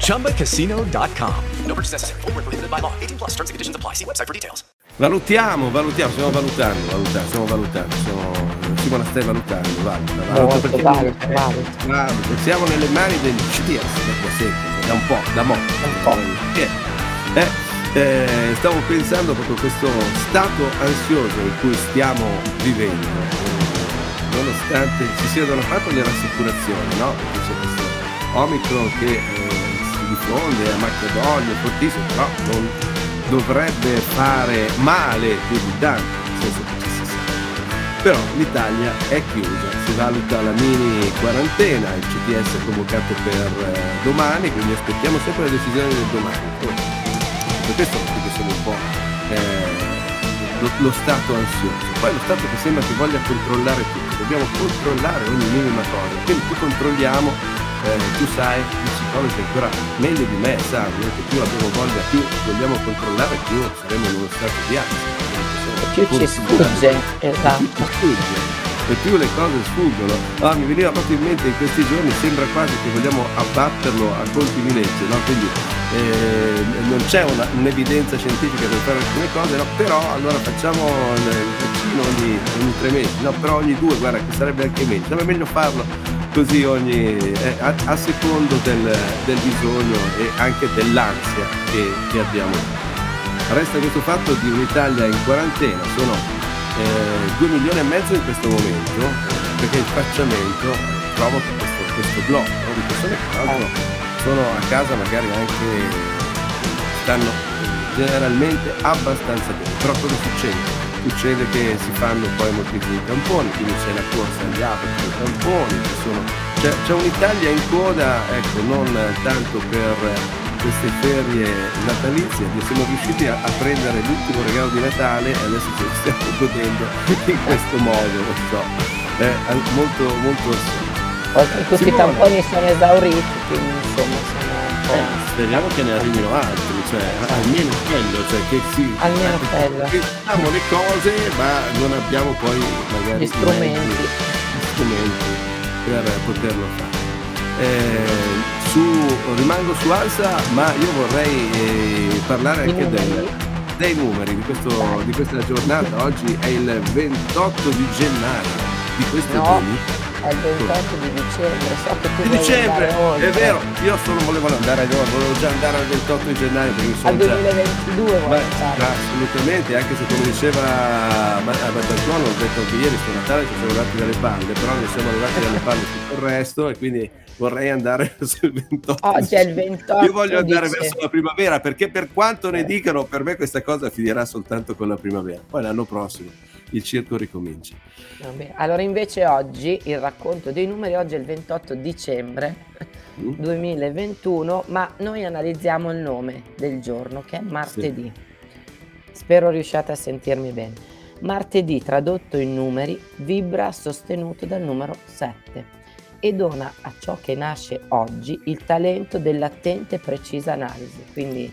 ChumbaCasino.com. No purchase necessary. Full prohibited by law. 18 plus terms and conditions apply. See website for details. Valutiamo, valutiamo, stiamo valutando, valutando, stiamo valutando. Stiamo, Simona stai valutando, valuta, valuta perché valuta, valuta. valuta. Siamo nelle mani del CDS da sempre, da un po', da mo'. Un po'. Eh, eh, eh, stavo pensando proprio a questo stato ansioso in cui stiamo vivendo, nonostante ci sia da una parte le rassicurazioni, no? Perché c'è questo Omicron che eh, si diffonde a macchia d'olio, fortissimo, però non dovrebbe fare male più di tanto, nel senso che ci si sa. Però l'Italia è chiusa, si valuta la mini quarantena, il CTS è convocato per eh, domani, quindi aspettiamo sempre la decisione del domani per questo che sono un po' eh, lo, lo, stato ansioso. Poi lo stato che sembra che voglia controllare tutto, dobbiamo controllare ogni minima cosa, quindi più controlliamo, eh, tu sai, i psicologi ancora meglio di me sanno che più abbiamo voglia, più vogliamo controllare, più saremo in uno stato di ansia. Più ci sfugge, esatto. E più le cose sfuggono. Ah, mi veniva proprio in mente in questi giorni, sembra quasi che vogliamo abbatterlo a colpi di legge, no? Quindi eh, non c'è una, un'evidenza scientifica per fare alcune cose, no? però allora facciamo il vaccino ogni, ogni, tre mesi, no? però ogni due, guarda che sarebbe anche meglio, sarebbe meglio farlo così ogni, eh, a, a, secondo del, del, bisogno e anche dell'ansia che, che, abbiamo. Resta questo fatto di un'Italia in quarantena, sono eh, 2 milioni e mezzo in questo momento, perché il tracciamento provoca questo, questo blocco no? di persone che l'altro sono a casa magari anche stanno generalmente abbastanza bene però cosa succede? Succede che si fanno poi moltipli tamponi quindi c'è la corsa agli apri dei tamponi sono... c'è, c'è un'Italia in coda ecco non tanto per queste ferie natalizie siamo riusciti a, a, prendere l'ultimo regalo di Natale e adesso ci stiamo godendo in questo modo non so è molto molto Oltre questi Simone. tamponi sono esauriti, quindi insomma sono un po'. Eh, speriamo che ne arrivino altri, cioè almeno quello, cioè che sì. Almeno quello. Facciamo le cose, ma non abbiamo poi magari gli strumenti. Gli strumenti per poterlo fare. Eh, su, rimango su Alsa, ma io vorrei eh, parlare anche del, dei numeri di, questo, di, questa giornata. Oggi è il 28 di gennaio di questo no. giorno è il 28 di dicembre, so che tu di dicembre, è vero, io solo volevo andare a volevo già andare al 28 di gennaio perché sono al 2022 già... Beh, assolutamente, anche se come diceva a Battaglione, ho detto che ieri sto Natale ci siamo arrivati dalle palle, però ne siamo arrivati dalle palle tutto il resto e quindi vorrei andare sul 28. Oggi è il 28. Io voglio andare dice... verso la primavera perché per quanto ne dicano, per me questa cosa finirà soltanto con la primavera. Poi l'anno prossimo il circo ricomincia. Vabbè, allora invece oggi il racconto dei numeri, oggi è il 28 dicembre mm. 2021, ma noi analizziamo il nome del giorno che è martedì. Sì. Spero riusciate a sentirmi bene. Martedì tradotto in numeri vibra sostenuto dal numero 7 e dona a ciò che nasce oggi il talento dell'attenta e precisa analisi, quindi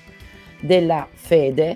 della fede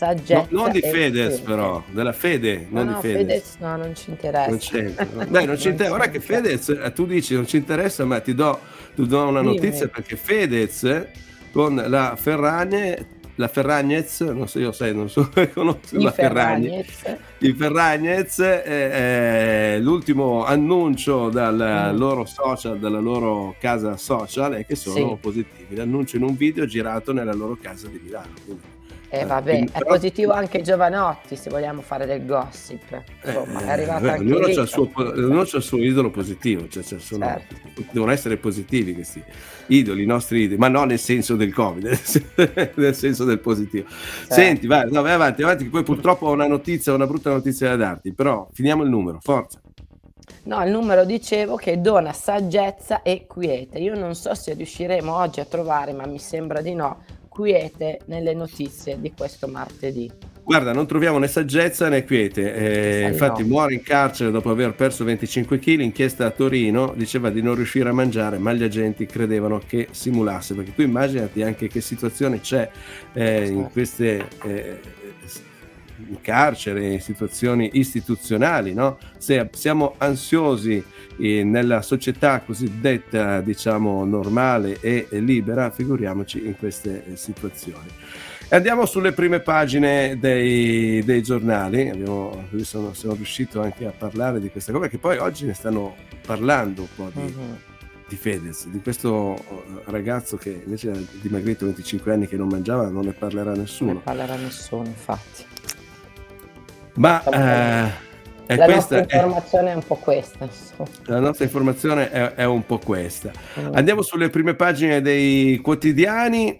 saggezza. No, non di Fedez, fede. però, della fede, non no, di Fedez. Fedez. No, non ci interessa. Non c'entra. Beh, non ci interessa. Ora che Fedez, eh, tu dici non ci interessa, ma ti do, ti do una Dimmi. notizia perché Fedez con la Ferragne la Ferragnez, non so io sai, non so, conosco I la Ferragnez. Il Ferragnez è, è, l'ultimo annuncio dal mm. loro social, dalla loro casa social è che sono sì. positivi. L'annuncio in un video girato nella loro casa di Milano. Quindi eh, vabbè, è positivo anche Giovanotti se vogliamo fare del gossip. Insomma, eh, è arrivato beh, anche ognuno lì. C'ha il suo, ognuno c'ha il suo idolo positivo, cioè, cioè sono, certo. devono essere positivi questi idoli, i nostri idoli, ma non nel senso del Covid, nel senso del positivo. Certo. Senti, vai, no, vai avanti, avanti, che poi purtroppo ho una notizia, una brutta notizia da darti, però finiamo il numero, forza. No, il numero dicevo che dona saggezza e quiete. Io non so se riusciremo oggi a trovare, ma mi sembra di no, quiete nelle notizie di questo martedì. Guarda, non troviamo né saggezza né quiete. Eh, infatti, no. muore in carcere dopo aver perso 25 kg. Inchiesta a Torino diceva di non riuscire a mangiare, ma gli agenti credevano che simulasse. Perché tu immaginati anche che situazione c'è eh, in certo. queste. Eh, in carcere, in situazioni istituzionali, no? Se siamo ansiosi eh, nella società cosiddetta, diciamo, normale e libera, figuriamoci in queste situazioni. Andiamo sulle prime pagine dei, dei giornali, Abbiamo, sono, sono, riuscito anche a parlare di questa cosa, che poi oggi ne stanno parlando un po' di, uh-huh. di Fedez, di questo eh, ragazzo che invece ha dimagrito 25 anni che non mangiava, non ne parlerà nessuno. Non ne parlerà nessuno, infatti. Ma... Eh, la nostra informazione è, è, un po' questa. La nostra informazione è, è un po' questa. Mm. Andiamo sulle prime pagine dei quotidiani.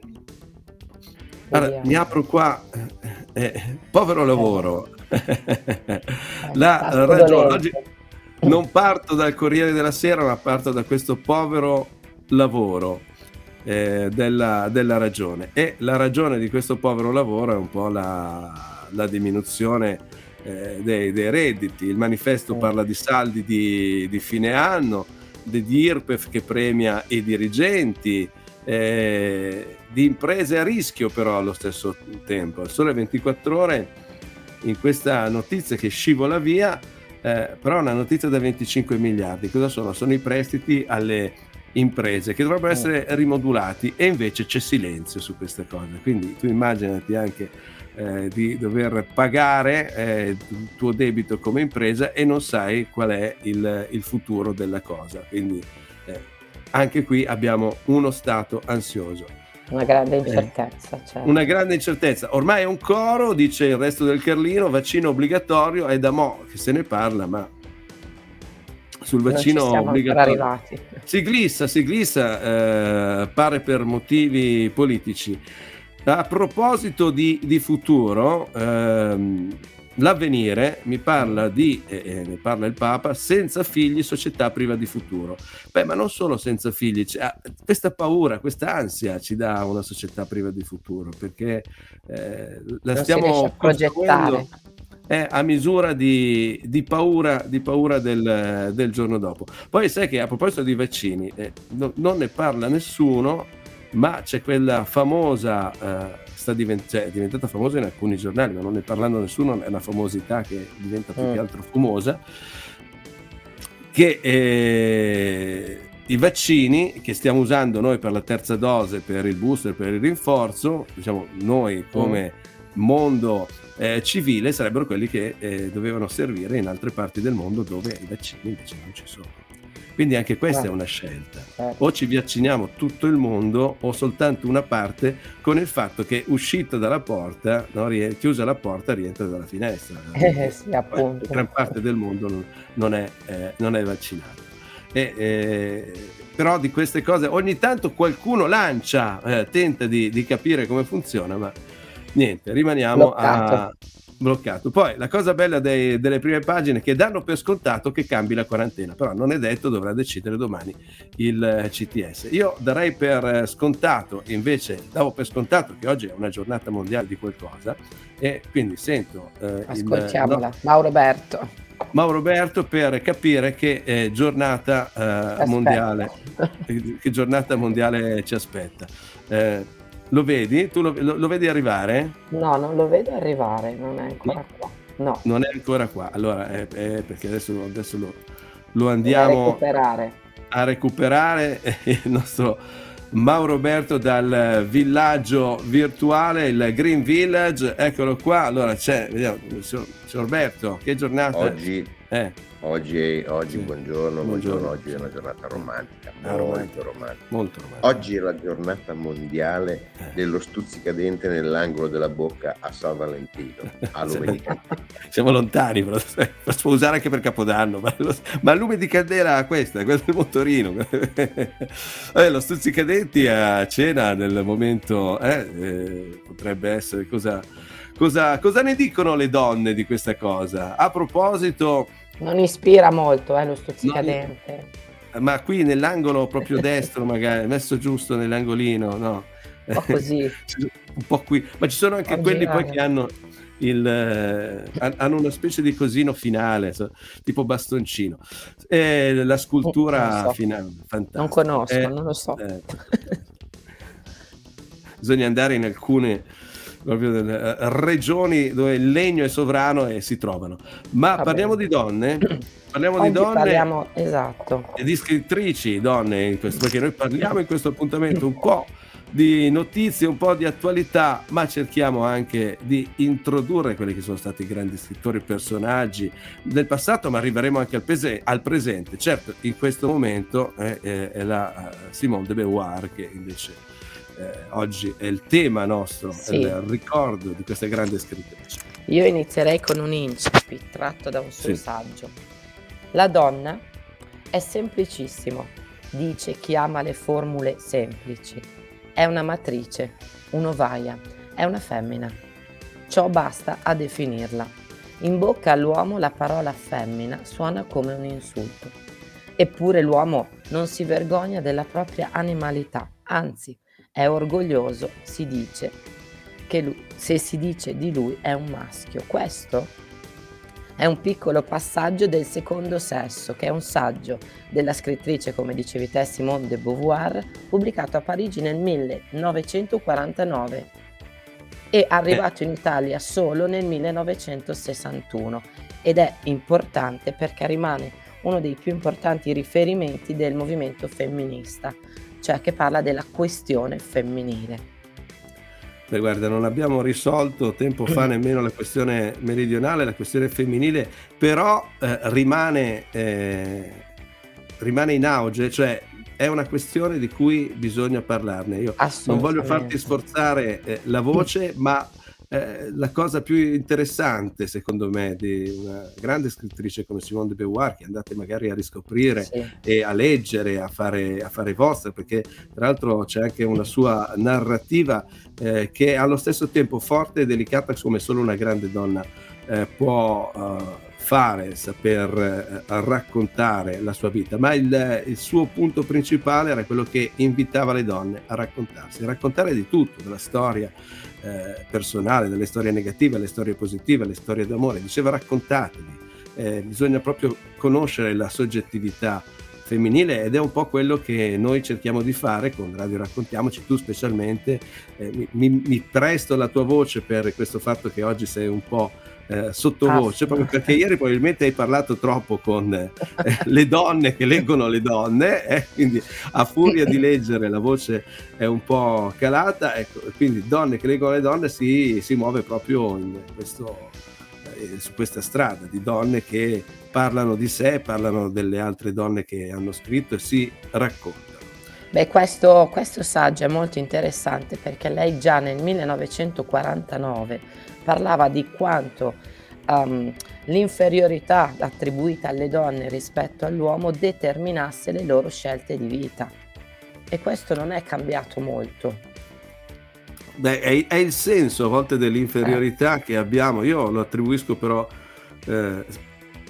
Allora, mi apro qua, eh, eh povero lavoro. Eh, la ragione, oggi non parto dal Corriere della Sera, ma parto da questo povero lavoro eh, della, della, ragione. E la ragione di questo povero lavoro è un po' la, la diminuzione eh, dei, dei, redditi. Il manifesto parla di saldi di, di fine anno, di IRPEF che premia i dirigenti, eh, di imprese a rischio però allo stesso tempo. Il sole 24 ore in questa notizia che scivola via, eh, però una notizia da 25 miliardi. Cosa sono? Sono i prestiti alle imprese che dovrebbero essere rimodulati e invece c'è silenzio su queste cose. Quindi tu immaginati anche eh, di dover pagare eh, il tuo debito come impresa e non sai qual è il, il futuro della cosa. Quindi eh, anche qui abbiamo uno stato ansioso. Una grande eh, incertezza. Certo. Una grande incertezza. Ormai è un coro, dice il resto del Carlino, vaccino obbligatorio, è da mo' che se ne parla, ma sul vaccino obbligatorio. Si glissa, si glissa, eh, pare per motivi politici. A proposito di, di futuro, ehm, l'avvenire mi parla di, eh, ne parla il Papa, senza figli, società priva di futuro. Beh, ma non solo senza figli, cioè, questa paura, questa ansia ci dà una società priva di futuro, perché eh, la non stiamo progettare eh, a misura di, di paura, di paura del, del, giorno dopo. Poi sai che a proposito di vaccini, eh, no, non ne parla nessuno, ma c'è quella famosa, eh, sta divent- cioè, è diventata famosa in alcuni giornali, ma non ne parlando nessuno, è una famosità che diventa più mm. che altro famosa, che eh, i vaccini che stiamo usando noi per la terza dose, per il booster, per il rinforzo, diciamo noi come mm. mondo eh, civile sarebbero quelli che eh, dovevano servire in altre parti del mondo dove i vaccini invece non ci sono. Quindi anche questa è una scelta. Certo. O ci vacciniamo tutto il mondo o soltanto una parte con il fatto che uscita dalla porta, no, chiusa la porta, rientra dalla finestra. Eh, sì, appunto. Gran parte del mondo non, non, è, eh, non è, vaccinato. E, eh, però di queste cose ogni tanto qualcuno lancia, eh, tenta di, di, capire come funziona, ma niente, rimaniamo Bloccato. a bloccato. Poi la cosa bella dei, delle prime pagine è che danno per scontato che cambi la quarantena, però non è detto, dovrà decidere domani il eh, CTS. Io darei per scontato, invece davo per scontato che oggi è una giornata mondiale di qualcosa e quindi sento... Eh, Ascoltiamola, il, no, Mauro Berto. Mauro Berto per capire che eh, giornata eh, mondiale che giornata mondiale ci aspetta. Eh, lo vedi? Tu lo, lo, lo, vedi arrivare? No, non lo vedo arrivare, non è ancora no. qua. No. Non è ancora qua. Allora, è, è perché adesso, adesso lo, lo, andiamo a recuperare. a recuperare il nostro Mauro Roberto dal villaggio virtuale, il Green Village. Eccolo qua. Allora c'è, vediamo, signor Roberto, che giornata? Oggi eh. Oggi, oggi sì. buongiorno, buongiorno, buongiorno, oggi è una giornata romantica, ah, molto, romantica. molto romantica. Oggi è la giornata mondiale eh. dello stuzzicadente nell'angolo della bocca a San Valentino, a lume di candela. Siamo lontani, però può usare anche per Capodanno, ma, lo, ma lume di candela questa, questo è il motorino. eh, lo stuzzicadenti a cena nel momento eh, eh, potrebbe essere cosa, cosa, cosa ne dicono le donne di questa cosa? A proposito non ispira molto eh, lo stuzzicadente. Non... Ma qui nell'angolo proprio destro, magari, messo giusto nell'angolino, no? Un po' così. un po' qui. Ma ci sono anche quelli poi che hanno, il, eh, hanno una specie di cosino finale, so, tipo bastoncino. E la scultura so. finale, fantastica. Non conosco, eh, non lo so. Eh, bisogna andare in alcune proprio delle, uh, regioni dove il legno è sovrano e si trovano. Ma Va parliamo bene. di donne. Parliamo Oggi di donne parliamo, esatto. e di scrittrici donne, questo, perché noi parliamo in questo appuntamento un po' di notizie, un po' di attualità, ma cerchiamo anche di introdurre quelli che sono stati i grandi scrittori, personaggi del passato, ma arriveremo anche al, pese- al presente. Certo, in questo momento eh, eh, è la Simone de Beauvoir che invece eh, oggi è il tema nostro, sì. il ricordo di questa grande scrittrice. Io inizierei con un incipit tratto da un suo sì. saggio. La donna è semplicissimo, dice chi ama le formule semplici. È una matrice, un'ovaia, è una femmina. Ciò basta a definirla. In bocca all'uomo la parola femmina suona come un insulto. Eppure l'uomo non si vergogna della propria animalità, anzi, è orgoglioso, si dice, che lui, se si dice di lui è un maschio. Questo è un piccolo passaggio del secondo sesso, che è un saggio della scrittrice, come dicevi te, Simone de Beauvoir, pubblicato a Parigi nel 1949 e arrivato in Italia solo nel 1961 ed è importante perché rimane uno dei più importanti riferimenti del movimento femminista cioè che parla della questione femminile. Beh, guarda, non abbiamo risolto tempo fa nemmeno la questione meridionale, la questione femminile, però eh, rimane, eh, rimane in auge, cioè è una questione di cui bisogna parlarne. Io non voglio farti sforzare eh, la voce, ma eh, la cosa più interessante, secondo me, di una grande scrittrice come Simone de Beauvoir, che andate magari a riscoprire sì. e a leggere, a fare, a fare vostra, perché tra l'altro c'è anche una sua narrativa eh, che è allo stesso tempo forte e delicata come solo una grande donna eh, può uh, fare, saper eh, raccontare la sua vita, ma il, il, suo punto principale era quello che invitava le donne a raccontarsi, a raccontare di tutto, della storia eh, personale, delle storie negative, le storie positive, le storie d'amore, diceva raccontatevi, eh, bisogna proprio conoscere la soggettività femminile ed è un po' quello che noi cerchiamo di fare con Radio Raccontiamoci, tu specialmente eh, mi, mi, presto la tua voce per questo fatto che oggi sei un po' eh, sottovoce, proprio perché ieri probabilmente hai parlato troppo con eh, le donne che leggono le donne, eh, quindi a furia di leggere la voce è un po' calata, ecco, quindi donne che leggono le donne si, si muove proprio questo, eh, su questa strada di donne che parlano di sé, parlano delle altre donne che hanno scritto e si raccontano. Beh, questo, questo saggio è molto interessante perché lei già nel 1949 parlava di quanto um, l'inferiorità attribuita alle donne rispetto all'uomo determinasse le loro scelte di vita. E questo non è cambiato molto. Beh, è, è il senso a volte dell'inferiorità eh. che abbiamo. Io lo attribuisco però eh,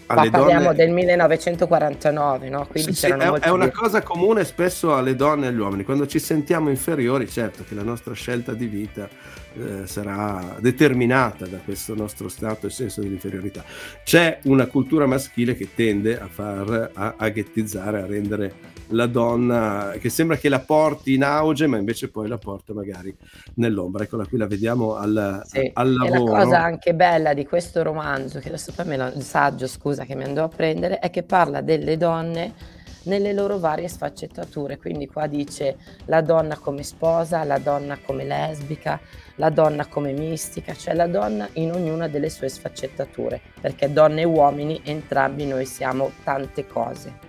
alle Ma parliamo donne... del 1949, no? Quindi sì, sì, è, è una cosa comune spesso alle donne e agli uomini. Quando ci sentiamo inferiori, certo che la nostra scelta di vita eh, sarà determinata da questo nostro stato e senso dell'inferiorità. C'è una cultura maschile che tende a far a, a ghettizzare, a rendere la donna che sembra che la porti in auge, ma invece poi la porta magari nell'ombra. Eccola qui, la vediamo al, sì, al lavoro. La cosa anche bella di questo romanzo, che adesso poi me lo, il saggio, scusa, che mi andò a prendere, è che parla delle donne nelle loro varie sfaccettature. Quindi qua dice la donna come sposa, la donna come lesbica, la donna come mistica, cioè la donna in ognuna delle sue sfaccettature, perché donne e uomini entrambi noi siamo tante cose.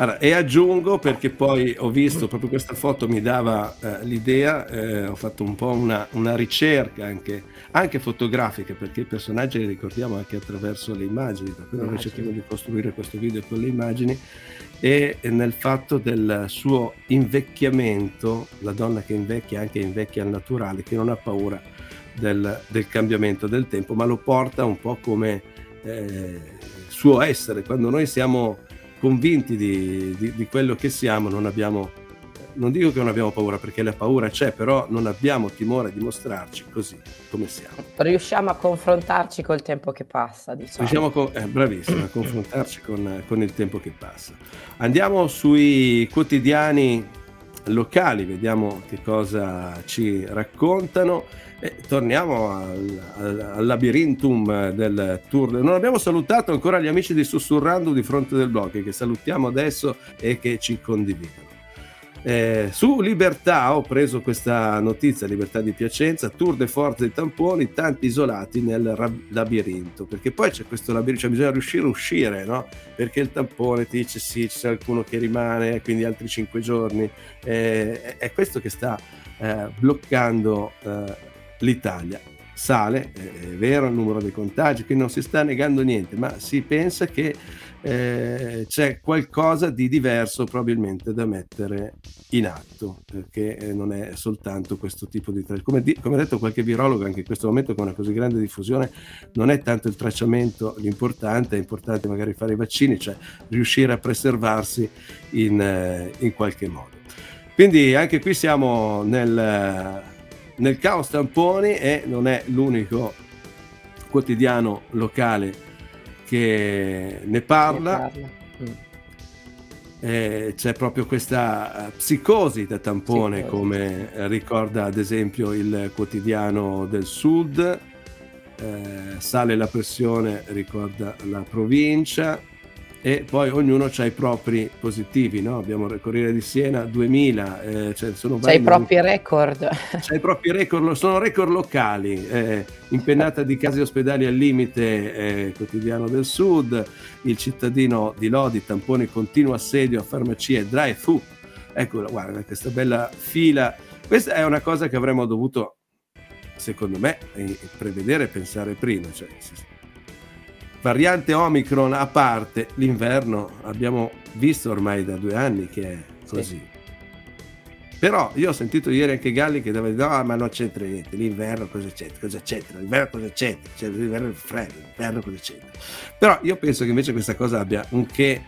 Allora, e aggiungo perché poi ho visto proprio questa foto mi dava eh, l'idea, eh, ho fatto un po' una, una ricerca anche, anche, fotografica perché i personaggi li ricordiamo anche attraverso le immagini, per cui noi cerchiamo di costruire questo video con le immagini e nel fatto del suo invecchiamento, la donna che invecchia anche invecchia al naturale, che non ha paura del, del cambiamento del tempo, ma lo porta un po' come eh, suo essere, quando noi siamo convinti di, di, di quello che siamo, non abbiamo non dico che non abbiamo paura perché la paura c'è, però non abbiamo timore di mostrarci così come siamo. Riusciamo a confrontarci col tempo che passa, diciamo. Riusciamo con, eh, bravissimo, a confrontarci con, con il tempo che passa. Andiamo sui quotidiani locali, vediamo che cosa ci raccontano. E torniamo al, al, al, labirintum del tour. Non abbiamo salutato ancora gli amici di Sussurrando di fronte del blog che salutiamo adesso e che ci condividono. Eh, su Libertà ho preso questa notizia, Libertà di Piacenza, tour de forze dei tamponi, tanti isolati nel rab- labirinto, perché poi c'è questo labirinto, cioè bisogna riuscire a uscire, no? Perché il tampone ti dice sì, c'è qualcuno che rimane, quindi altri cinque giorni, eh, è questo che sta eh, bloccando eh, l'Italia. Sale, è vero il numero dei contagi, quindi non si sta negando niente, ma si pensa che eh, c'è qualcosa di diverso probabilmente da mettere in atto, perché eh, non è soltanto questo tipo di... Come, di, come ha detto qualche virologo, anche in questo momento con una così grande diffusione, non è tanto il tracciamento l'importante, è importante magari fare i vaccini, cioè riuscire a preservarsi in, eh, in qualche modo. Quindi anche qui siamo nel, nel caos tamponi e non è l'unico quotidiano locale che ne parla. Ne parla. Mm. Eh, c'è proprio questa eh, psicosi da tampone, psicosi. come ricorda ad esempio il quotidiano del Sud. Eh, sale la pressione, ricorda la provincia e poi ognuno ha i propri positivi, no? abbiamo il Corriere di Siena 2000, eh, cioè sono c'è i propri record. C'è i propri record, sono record locali, eh, impennata di casi ospedali al limite, eh, quotidiano del sud, il cittadino di Lodi, tamponi continuo assedio a farmacie, drive-thru, ecco guarda questa bella fila, questa è una cosa che avremmo dovuto secondo me eh, prevedere e pensare prima, cioè, variante Omicron a parte, l'inverno abbiamo visto ormai da due anni che è così. Sì. Però io ho sentito ieri anche Galli che dire no ma non c'entra niente, l'inverno cosa c'entra, cosa c'entra, l'inverno cosa c'entra, cioè, l'inverno è freddo, l'inverno cosa c'entra. Però io penso che invece questa cosa abbia un che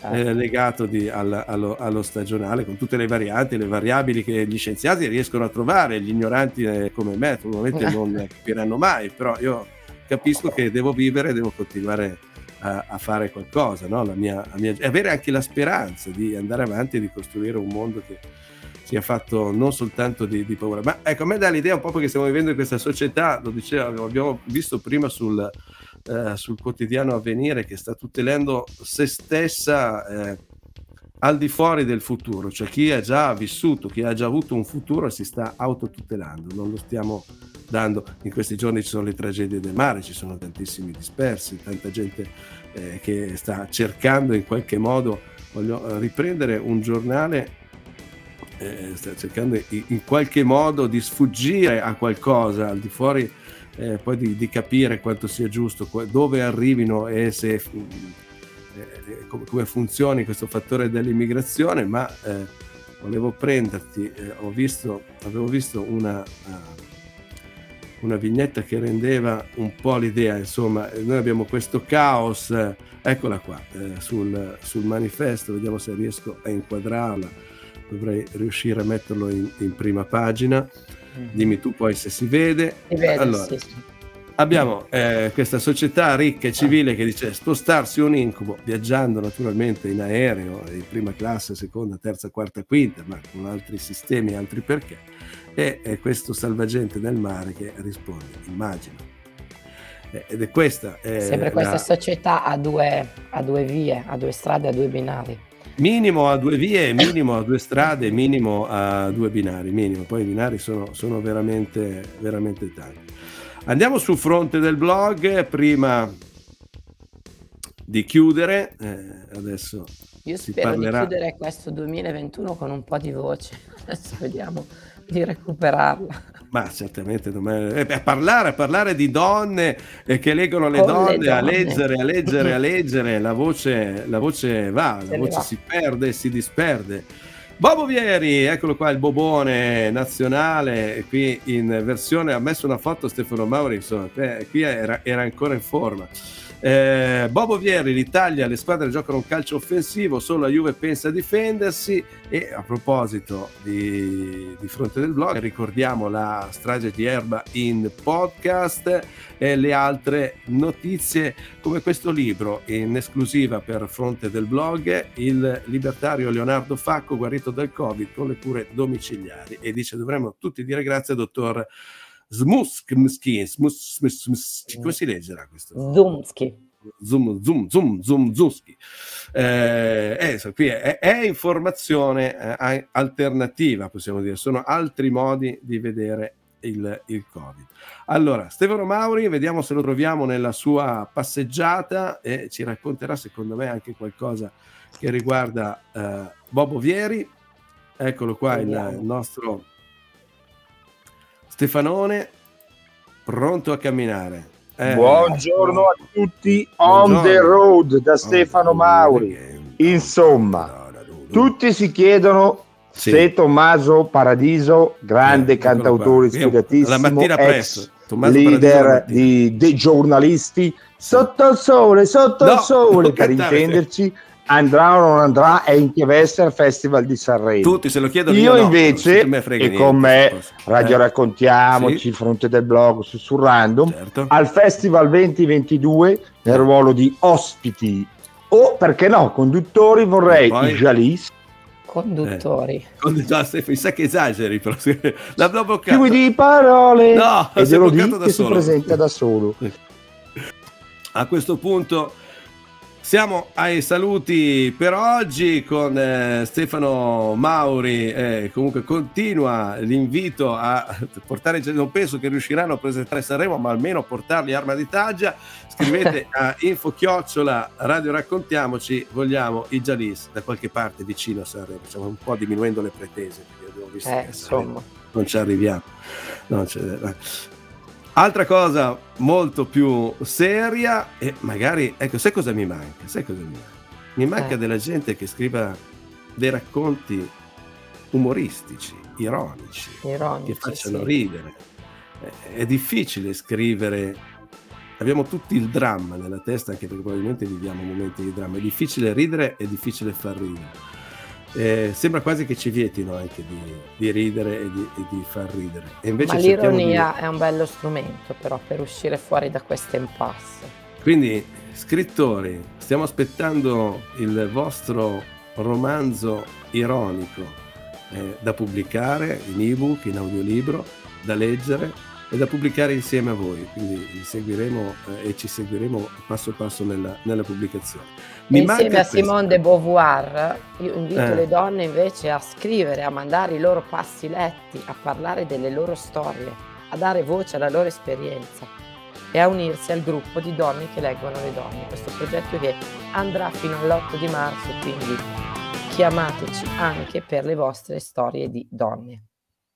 ah. eh, legato di, al, allo, allo, stagionale con tutte le varianti, le variabili che gli scienziati riescono a trovare, gli ignoranti eh, come me probabilmente non capiranno mai, però io capisco che devo vivere, devo continuare a, a fare qualcosa, no? la mia, la mia, avere anche la speranza di andare avanti e di costruire un mondo che sia fatto non soltanto di, di, paura. Ma ecco, a me dà l'idea un po' perché stiamo vivendo in questa società, lo dicevo, abbiamo visto prima sul, eh, sul quotidiano Avvenire che sta tutelando se stessa eh, al di fuori del futuro, cioè chi ha già vissuto, chi ha già avuto un futuro si sta autotutelando, non lo stiamo dando. In questi giorni ci sono le tragedie del mare, ci sono tantissimi dispersi, tanta gente eh, che sta cercando in qualche modo, voglio eh, riprendere un giornale, eh, sta cercando in, qualche modo di sfuggire a qualcosa al di fuori eh, poi di, di, capire quanto sia giusto, dove arrivino e se, eh, eh, come, funzioni questo fattore dell'immigrazione, ma volevo prenderti, ho visto, avevo visto una... Una vignetta che rendeva un po' l'idea, insomma, noi abbiamo questo caos, eccola qua, eh, sul, sul, manifesto, vediamo se riesco a inquadrarla, dovrei riuscire a metterlo in, in prima pagina, mm-hmm. dimmi tu poi se si vede. Si vede allora, sì, sì. Abbiamo eh, questa società ricca e civile che dice spostarsi un incubo, viaggiando naturalmente in aereo, in prima classe, seconda, terza, quarta, quinta, ma con altri sistemi, altri perché e è questo salvagente del mare che risponde, immagino. Ed è questa. È Sempre questa la... società a due, a due vie, a due strade, a due binari. Minimo a due vie, minimo a due strade, minimo a due binari, minimo. Poi i binari sono, sono veramente, veramente tanti. Andiamo sul fronte del blog, prima di chiudere, eh, adesso Io spero parlerà... di chiudere questo 2021 con un po' di voce, adesso vediamo di recuperarla. Ma certamente, a parlare, a parlare di donne eh, che leggono le donne, le donne, a leggere, a leggere, a leggere, la voce, la voce va, la voce va. si perde, si disperde. Bobo Vieri, eccolo qua il bobone nazionale, qui in versione, ha messo una foto Stefano Mauri, insomma, qui era, era ancora in forma. Eh, Bobo Vieri, l'Italia, le squadre giocano un calcio offensivo, solo la Juve pensa a difendersi. E a proposito di, di fronte del blog ricordiamo la strage di Erba in podcast e le altre notizie come questo libro in esclusiva per fronte del blog il libertario Leonardo Facco guarito dal covid con le cure domiciliari. E dice dovremmo tutti dire grazie al dottor Smuski, come si leggerà questo? Zumski. Zoom, zoom, zoom, zoom, Zuski. Eh, eh, qui è, è informazione eh, alternativa, possiamo dire, sono altri modi di vedere il, il, Covid. Allora, Stefano Mauri, vediamo se lo troviamo nella sua passeggiata e ci racconterà, secondo me, anche qualcosa che riguarda eh, Bobo Vieri. Eccolo qua il, il nostro Stefanone, pronto a camminare. Eh, Buongiorno a tutti on the road da Stefano Mauri. Insomma, tutti si chiedono sì. se Tommaso Paradiso, grande eh, cantautore ispiratissimo, ex leader di, dei giornalisti, sotto il sole, sotto no, il sole, per intenderci, andrà o non andrà e in che veste al Festival di Sanremo. Tutti se lo chiedono. Io, io invece, no, e niente, con me, Radio eh. Raccontiamoci, sì. fronte del blog, sussurrando, certo. al Festival 2022 nel ruolo di ospiti o, perché no, conduttori, vorrei poi... i Jalis. Conduttori. Eh, già, mi sa che esageri, però l'avrò bloccato. Più di parole. No, e glielo dico che solo. si presenta da solo. A questo punto siamo ai saluti per oggi con eh, Stefano Mauri. Eh, comunque continua l'invito a portare. Non penso che riusciranno a presentare Sanremo, ma almeno portarli arma di taglia. Scrivete a info chiocciola radio raccontiamoci. Vogliamo i Jalis da qualche parte vicino a Sanremo. Stiamo un po' diminuendo le pretese perché abbiamo visto eh, che non ci arriviamo. Non Altra cosa molto più seria e magari, ecco, sai cosa mi manca? Sai cosa mi manca? Mi manca eh. della gente che scriva dei racconti umoristici, ironici, ironici che facciano sì. ridere. È difficile scrivere, abbiamo tutti il dramma nella testa, anche perché probabilmente viviamo momenti di dramma, è difficile ridere, è difficile far ridere eh, sembra quasi che ci vietino anche di, di ridere e di, e di, far ridere. E invece Ma l'ironia di... è un bello strumento però per uscire fuori da queste impasse. Quindi, scrittori, stiamo aspettando il vostro romanzo ironico eh, da pubblicare in ebook, in audiolibro, da leggere e da pubblicare insieme a voi. Quindi seguiremo eh, e ci seguiremo passo passo nella, nella pubblicazione. Mi Insieme a Simone de Beauvoir, io invito eh. le donne invece a scrivere, a mandare i loro passi letti, a parlare delle loro storie, a dare voce alla loro esperienza e a unirsi al gruppo di donne che leggono le donne. Questo progetto che andrà fino all'8 di marzo, quindi chiamateci anche per le vostre storie di donne.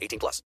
18 plus.